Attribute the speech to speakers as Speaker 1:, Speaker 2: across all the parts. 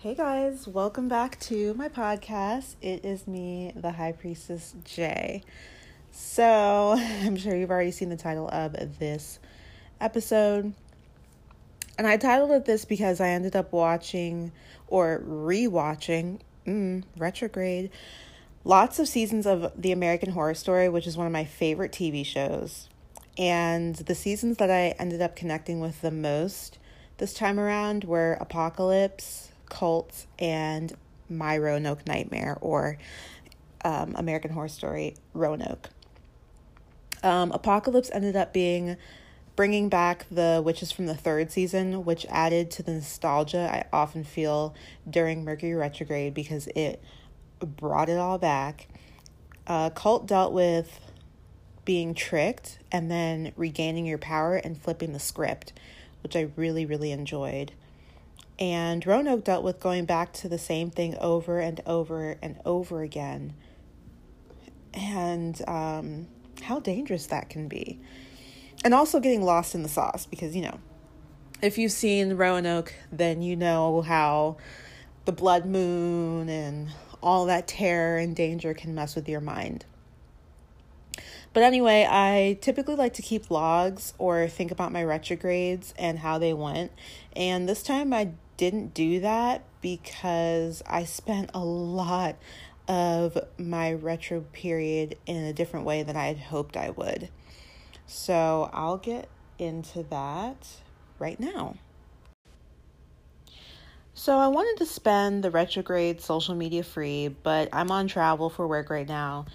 Speaker 1: Hey guys, welcome back to my podcast. It is me, the High Priestess J. So, I'm sure you've already seen the title of this episode. And I titled it this because I ended up watching or rewatching mm, Retrograde lots of seasons of The American Horror Story, which is one of my favorite TV shows. And the seasons that I ended up connecting with the most this time around were Apocalypse, Cult, and My Roanoke Nightmare, or um, American Horror Story Roanoke. Um, Apocalypse ended up being bringing back the witches from the third season, which added to the nostalgia I often feel during Mercury retrograde because it brought it all back. Uh, Cult dealt with being tricked and then regaining your power and flipping the script, which I really, really enjoyed. And Roanoke dealt with going back to the same thing over and over and over again. And um, how dangerous that can be. And also getting lost in the sauce because, you know, if you've seen Roanoke, then you know how the blood moon and all that terror and danger can mess with your mind. But anyway, I typically like to keep logs or think about my retrogrades and how they went. And this time I didn't do that because I spent a lot of my retro period in a different way than I had hoped I would. So I'll get into that right now. So I wanted to spend the retrograde social media free, but I'm on travel for work right now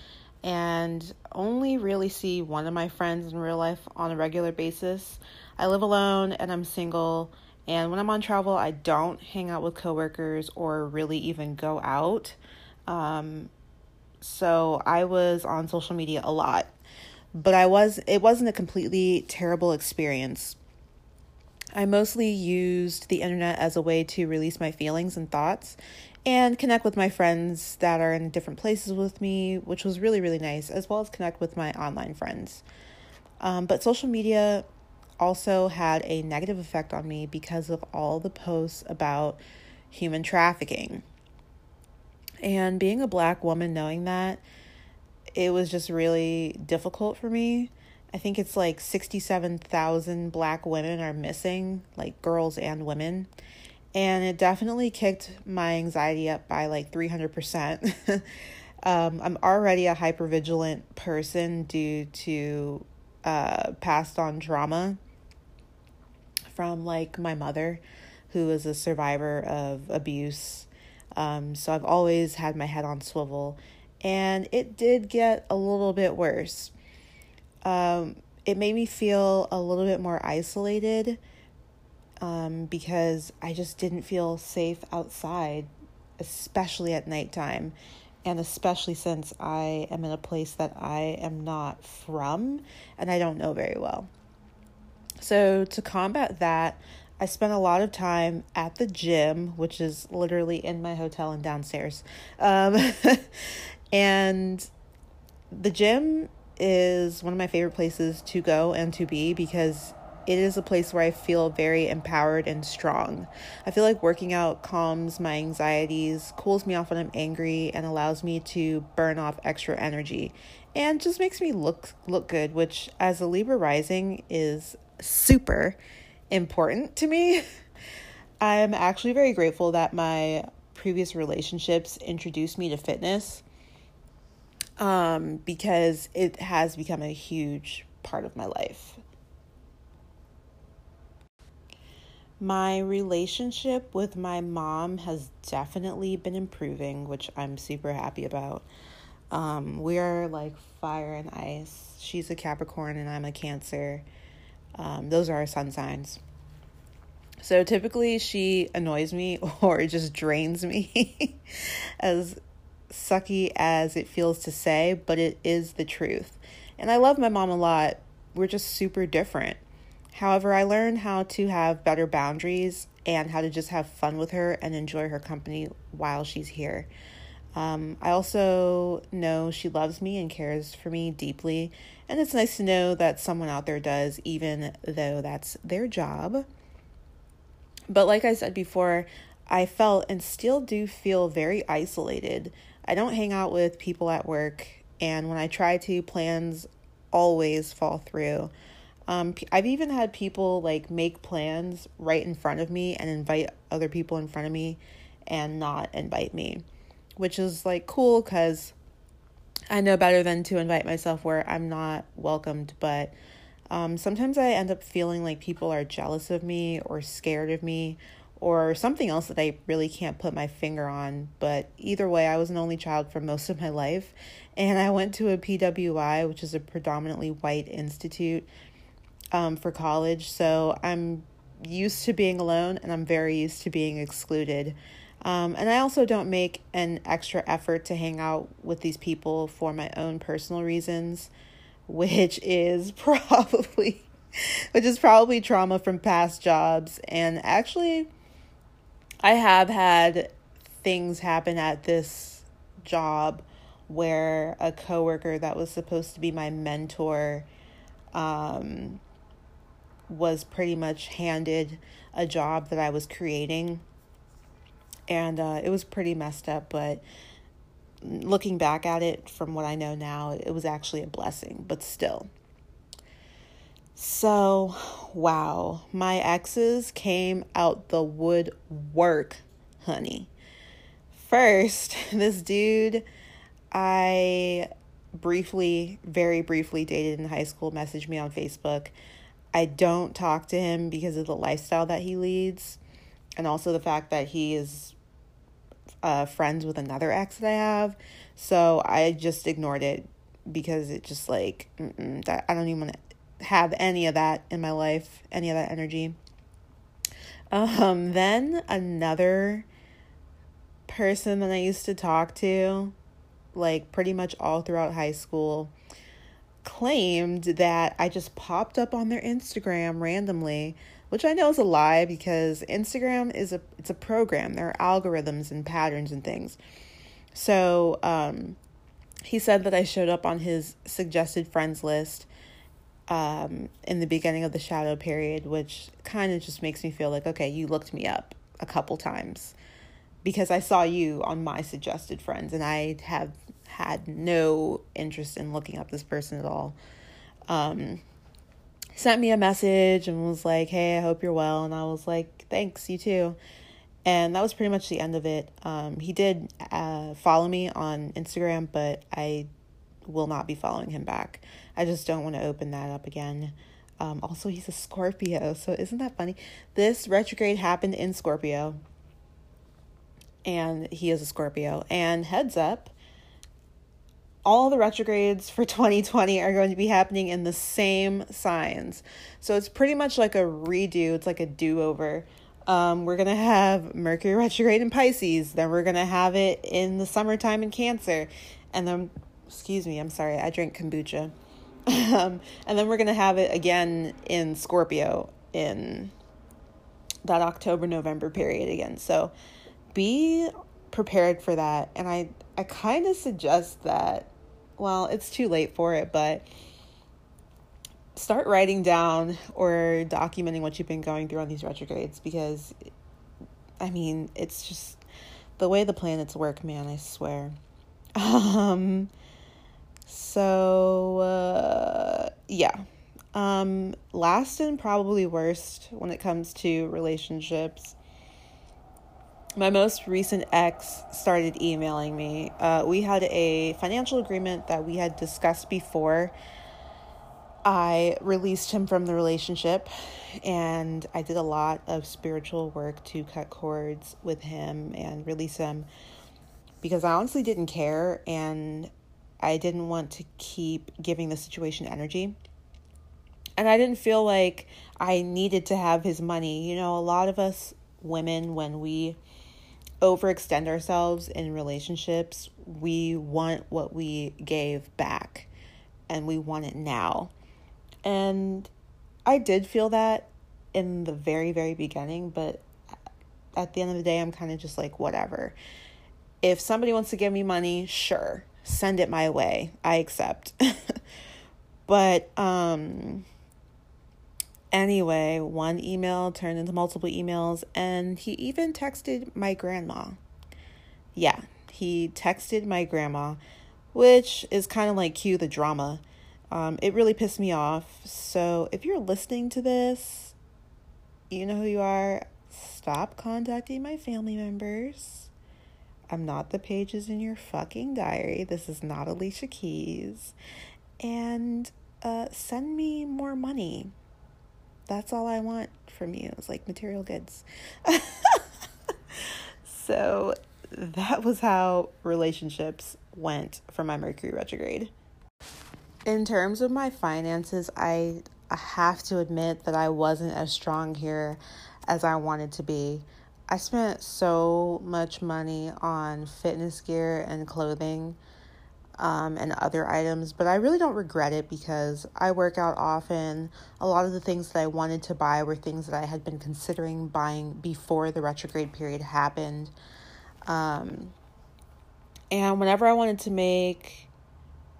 Speaker 1: and only really see one of my friends in real life on a regular basis. I live alone and I'm single, and when I'm on travel, I don't hang out with coworkers or really even go out. Um, so I was on social media a lot, but I was it wasn't a completely terrible experience. I mostly used the internet as a way to release my feelings and thoughts and connect with my friends that are in different places with me, which was really, really nice, as well as connect with my online friends. Um, but social media also had a negative effect on me because of all the posts about human trafficking. And being a black woman, knowing that, it was just really difficult for me I think it's like 67,000 black women are missing, like girls and women. And it definitely kicked my anxiety up by like 300%. um, I'm already a hypervigilant person due to uh, passed on trauma from like my mother, who is a survivor of abuse. Um, so I've always had my head on swivel. And it did get a little bit worse um, it made me feel a little bit more isolated um, because I just didn't feel safe outside, especially at nighttime. And especially since I am in a place that I am not from and I don't know very well. So, to combat that, I spent a lot of time at the gym, which is literally in my hotel and downstairs. Um, and the gym is one of my favorite places to go and to be because it is a place where I feel very empowered and strong. I feel like working out calms my anxieties, cools me off when I'm angry, and allows me to burn off extra energy and just makes me look look good, which as a Libra rising is super important to me. I'm actually very grateful that my previous relationships introduced me to fitness um, because it has become a huge part of my life. My relationship with my mom has definitely been improving, which I'm super happy about. Um, we are like fire and ice. She's a Capricorn and I'm a Cancer. Um, those are our sun signs. So typically she annoys me or just drains me as sucky as it feels to say, but it is the truth. And I love my mom a lot. We're just super different. However, I learned how to have better boundaries and how to just have fun with her and enjoy her company while she's here. Um, I also know she loves me and cares for me deeply, and it's nice to know that someone out there does, even though that's their job. But like I said before, I felt and still do feel very isolated. I don't hang out with people at work, and when I try to, plans always fall through. Um, I've even had people like make plans right in front of me and invite other people in front of me and not invite me, which is like cool because I know better than to invite myself where I'm not welcomed. But um, sometimes I end up feeling like people are jealous of me or scared of me or something else that I really can't put my finger on. But either way, I was an only child for most of my life. And I went to a PWI, which is a predominantly white institute um, for college. So I'm used to being alone and I'm very used to being excluded. Um, and I also don't make an extra effort to hang out with these people for my own personal reasons, which is probably which is probably trauma from past jobs. And actually I have had things happen at this job where a coworker that was supposed to be my mentor um, was pretty much handed a job that I was creating and uh, it was pretty messed up. But looking back at it from what I know now, it was actually a blessing, but still. So, wow, my exes came out the woodwork, honey. First, this dude I briefly, very briefly dated in high school messaged me on Facebook. I don't talk to him because of the lifestyle that he leads and also the fact that he is uh, friends with another ex that I have. So I just ignored it because it just like that I don't even want to have any of that in my life, any of that energy. Um, then another person that I used to talk to, like pretty much all throughout high school, claimed that I just popped up on their Instagram randomly which I know is a lie because Instagram is a it's a program. There are algorithms and patterns and things. So um, he said that I showed up on his suggested friends list um, in the beginning of the shadow period, which kind of just makes me feel like okay, you looked me up a couple times because I saw you on my suggested friends, and I have had no interest in looking up this person at all. Um, sent me a message and was like, "Hey, I hope you're well." And I was like, "Thanks, you too." And that was pretty much the end of it. Um, he did uh, follow me on Instagram, but I will not be following him back. I just don't want to open that up again. Um, also, he's a Scorpio, so isn't that funny? This retrograde happened in Scorpio, and he is a Scorpio. And heads up, all the retrogrades for 2020 are going to be happening in the same signs. So it's pretty much like a redo, it's like a do over. Um, we're going to have Mercury retrograde in Pisces, then we're going to have it in the summertime in Cancer, and then, excuse me, I'm sorry, I drink kombucha. um, and then we're going to have it again in Scorpio in that October November period again. So be prepared for that. And I, I kind of suggest that well, it's too late for it, but start writing down or documenting what you've been going through on these retrogrades because I mean, it's just the way the planets work, man, I swear. Um so uh yeah. Um last and probably worst when it comes to relationships my most recent ex started emailing me. Uh, we had a financial agreement that we had discussed before. I released him from the relationship and I did a lot of spiritual work to cut cords with him and release him because I honestly didn't care and I didn't want to keep giving the situation energy. And I didn't feel like I needed to have his money. You know, a lot of us women, when we overextend ourselves in relationships, we want what we gave back and we want it now. And I did feel that in the very, very beginning, but at the end of the day, I'm kind of just like, whatever. If somebody wants to give me money, sure, send it my way. I accept. but, um, Anyway, one email turned into multiple emails, and he even texted my grandma. Yeah, he texted my grandma, which is kind of like cue the drama. Um, it really pissed me off. So if you're listening to this, you know who you are. Stop contacting my family members. I'm not the pages in your fucking diary. This is not Alicia Keys. And uh, send me more money that's all I want from you. It's like material goods. so that was how relationships went for my Mercury retrograde. In terms of my finances, I, I have to admit that I wasn't as strong here as I wanted to be. I spent so much money on fitness gear and clothing um, and other items, but I really don't regret it because I work out often. A lot of the things that I wanted to buy were things that I had been considering buying before the retrograde period happened. Um, and whenever I wanted to make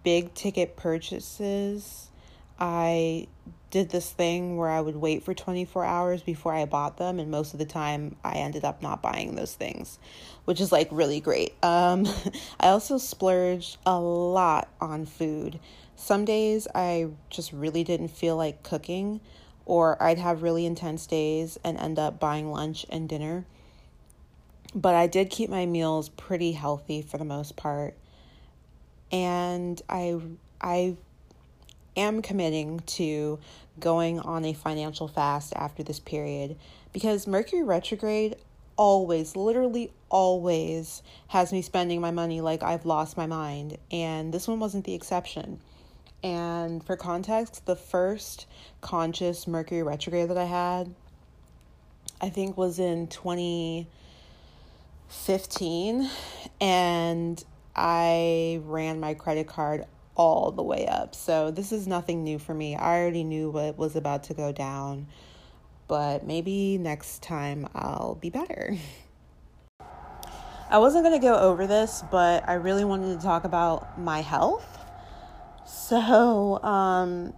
Speaker 1: big ticket purchases, I did this thing where I would wait for 24 hours before I bought them, and most of the time I ended up not buying those things, which is like really great. Um, I also splurged a lot on food. Some days I just really didn't feel like cooking, or I'd have really intense days and end up buying lunch and dinner. But I did keep my meals pretty healthy for the most part. And I I am committing to going on a financial fast after this period because Mercury retrograde always, literally always, has me spending my money like I've lost my mind. And this one wasn't the exception. And for context, the first conscious Mercury retrograde that I had, I think was in 2015. And I ran my credit card all the way up. So this is nothing new for me. I already knew what was about to go down, but maybe next time I'll be better. I wasn't going to go over this, but I really wanted to talk about my health. So, um,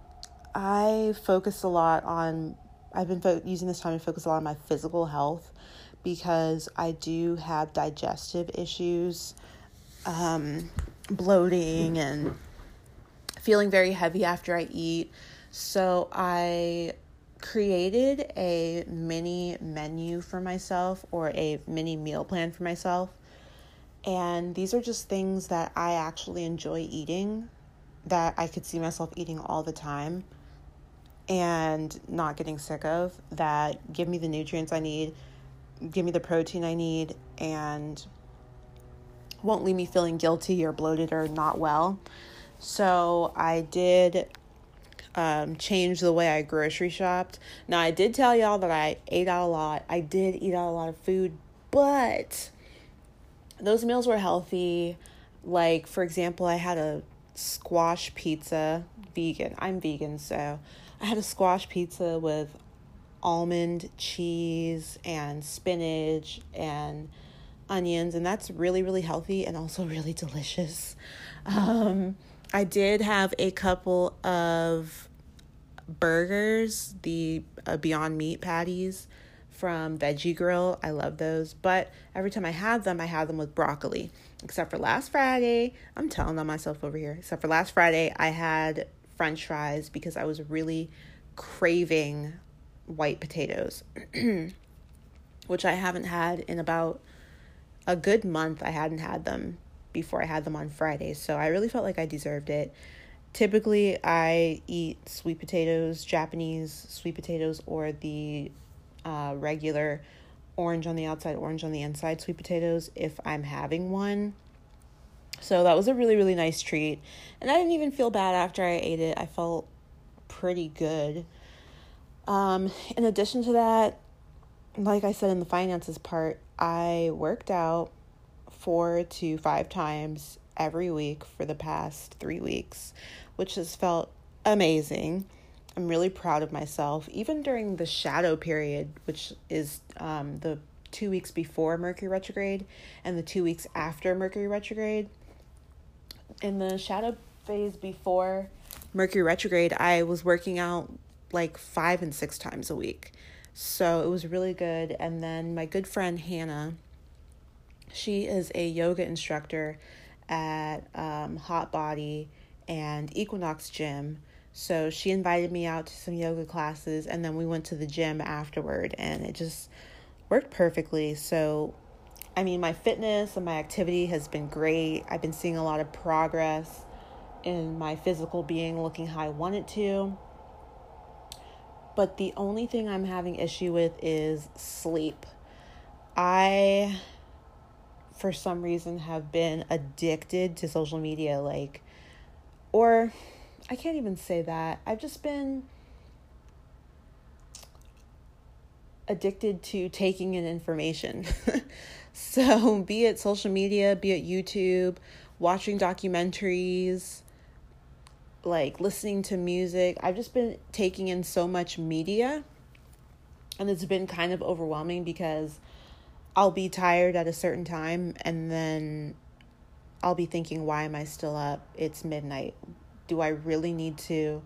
Speaker 1: I focus a lot on, I've been fo- using this time to focus a lot on my physical health because I do have digestive issues, um, bloating, and feeling very heavy after I eat. So I created a mini menu for myself or a mini meal plan for myself. And these are just things that I actually enjoy eating that I could see myself eating all the time and not getting sick of that give me the nutrients I need, give me the protein I need, and won't leave me feeling guilty or bloated or not well. So I did um, change the way I grocery shopped. Now, I did tell y'all that I ate out a lot. I did eat out a lot of food, but those meals were healthy. Like, for example, I had a squash pizza, vegan. I'm vegan, so I had a squash pizza with almond cheese and spinach and onions, and that's really, really healthy and also really delicious. Um, I did have a couple of burgers, the uh, Beyond Meat patties from Veggie Grill. I love those, but every time I had them, I had them with broccoli. Except for last Friday, I'm telling on myself over here. Except for last Friday, I had french fries because I was really craving white potatoes, which I haven't had in about a good month. I hadn't had them before I had them on Fridays. So I really felt like I deserved it. Typically, I eat sweet potatoes, Japanese sweet potatoes, or the uh, regular orange on the outside, orange on the inside sweet potatoes if I'm having one. So that was a really, really nice treat. And I didn't even feel bad after I ate it. I felt pretty good. Um, in addition to that, like I said in the finances part, I worked out four to five times every week for the past three weeks, which has felt amazing. I'm really proud of myself. Even during the shadow period, which is um, the two weeks before Mercury retrograde and the two weeks after Mercury retrograde, in the shadow phase before Mercury retrograde, I was working out like five and six times a week. So it was really good. And then my good friend Hannah, she is a yoga instructor at um, Hot Body and Equinox Gym. So she invited me out to some yoga classes, and then we went to the gym afterward, and it just worked perfectly. So, I mean, my fitness and my activity has been great. I've been seeing a lot of progress in my physical being looking how I want it to. But the only thing I'm having issue with is sleep. I for some reason have been addicted to social media like or I can't even say that. I've just been addicted to taking in information. so, be it social media, be it YouTube, watching documentaries, like listening to music. I've just been taking in so much media and it's been kind of overwhelming because I'll be tired at a certain time and then I'll be thinking, why am I still up? It's midnight. Do I really need to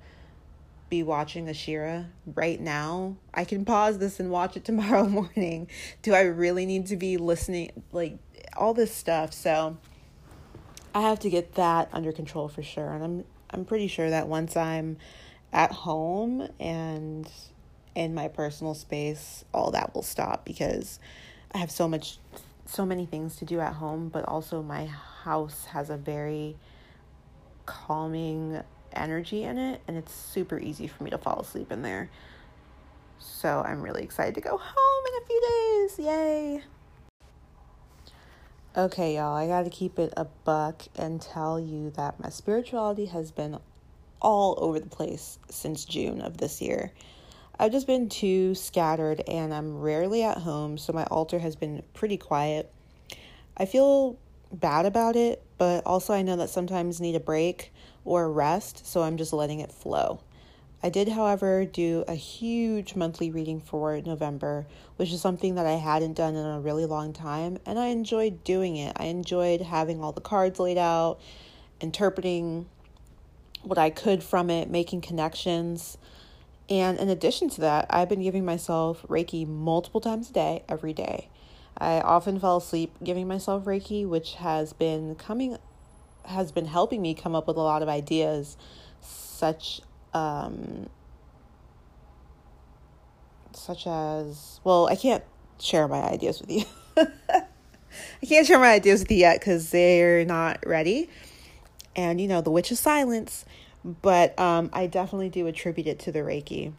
Speaker 1: be watching Ashira right now? I can pause this and watch it tomorrow morning. Do I really need to be listening? Like all this stuff. So I have to get that under control for sure. And I'm I'm pretty sure that once I'm at home and in my personal space, all that will stop because I have so much, so many things to do at home, but also my house has a very calming energy in it, and it's super easy for me to fall asleep in there. So I'm really excited to go home in a few days. Yay! Okay, y'all, I got to keep it a buck and tell you that my spirituality has been all over the place since June of this year. I've just been too scattered and I'm rarely at home, so my altar has been pretty quiet. I feel bad about it, but also I know that sometimes need a break or rest, so I'm just letting it flow. I did, however, do a huge monthly reading for November, which is something that I hadn't done in a really long time, and I enjoyed doing it. I enjoyed having all the cards laid out, interpreting what I could from it, making connections. And in addition to that, I've been giving myself Reiki multiple times a day, every day. I often fall asleep giving myself Reiki, which has been coming has been helping me come up with a lot of ideas such um such as well, I can't share my ideas with you. I can't share my ideas with you yet cuz they're not ready. And you know, the witch of silence but um, I definitely do attribute it to the Reiki.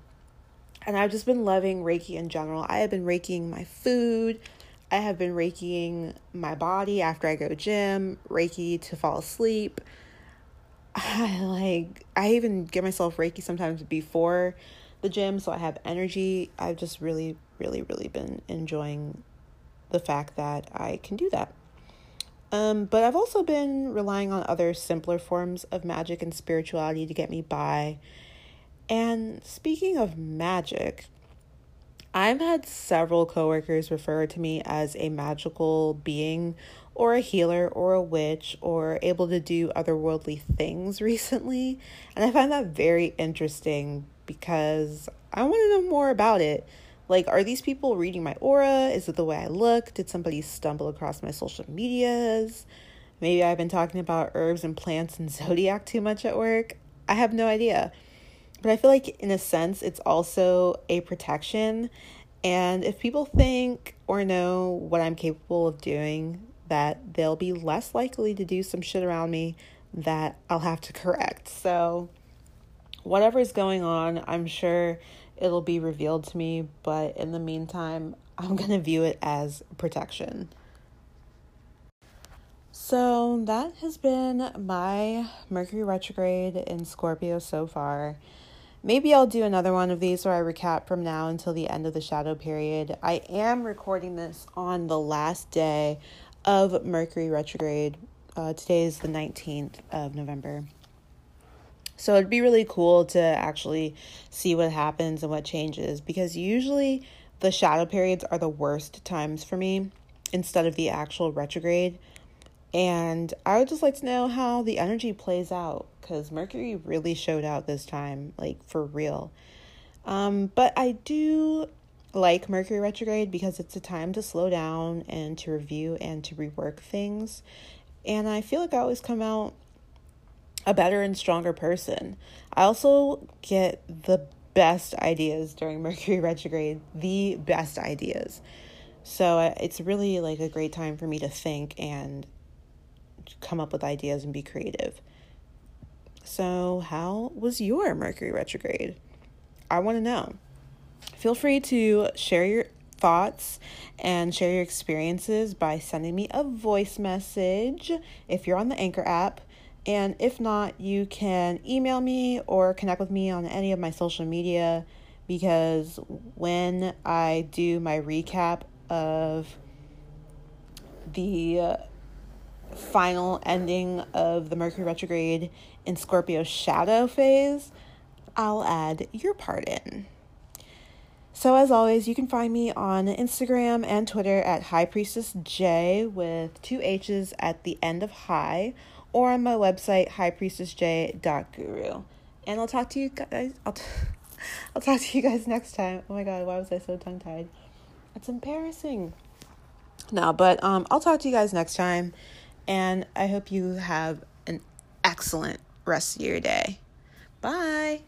Speaker 1: And I've just been loving Reiki in general. I have been Reikiing my food. I have been Reikiing my body after I go gym, Reiki to fall asleep. I like I even give myself Reiki sometimes before the gym so I have energy. I've just really really really been enjoying the fact that I can do that. Um, but I've also been relying on other simpler forms of magic and spirituality to get me by. And speaking of magic, I've had several coworkers refer to me as a magical being or a healer or a witch or able to do otherworldly things recently. And I find that very interesting because I want to know more about it. Like, are these people reading my aura? Is it the way I look? Did somebody stumble across my social medias? Maybe I've been talking about herbs and plants and zodiac too much at work. I have no idea. But I feel like, in a sense, it's also a protection. And if people think or know what I'm capable of doing, that they'll be less likely to do some shit around me that I'll have to correct. So, whatever's going on, I'm sure it'll be revealed to me, but in the meantime, I'm going to view it as protection. So, that has been my Mercury retrograde in Scorpio so far. Maybe I'll do another one of these where I recap from now until the end of the shadow period. I am recording this on the last day of Mercury retrograde. Uh, today is the 19th of November. So it'd be really cool to actually see what happens and what changes because usually the shadow periods are the worst times for me instead of the actual retrograde. And I would just like to know how the energy plays out because Mercury really showed out this time, like for real. Um, but I do like Mercury retrograde because it's a time to slow down and to review and to rework things. And I feel like I always come out a better and stronger person. I also get the best ideas during Mercury retrograde, the best ideas. So it's really like a great time for me to think and come up with ideas and be creative. So, how was your Mercury retrograde? I want to know. Feel free to share your thoughts and share your experiences by sending me a voice message if you're on the Anchor app. And if not, you can email me or connect with me on any of my social media because when I do my recap of the final ending of the Mercury retrograde in Scorpio shadow phase, I'll add your part in. So, as always, you can find me on Instagram and Twitter at High Priestess J with two H's at the end of high, or on my website, highpriestessj.guru. And I'll talk to you guys. I'll, t- I'll talk to you guys next time. Oh my god, why was I so tongue tied? It's embarrassing. No, but um, I'll talk to you guys next time. And I hope you have an excellent rest of your day. Bye.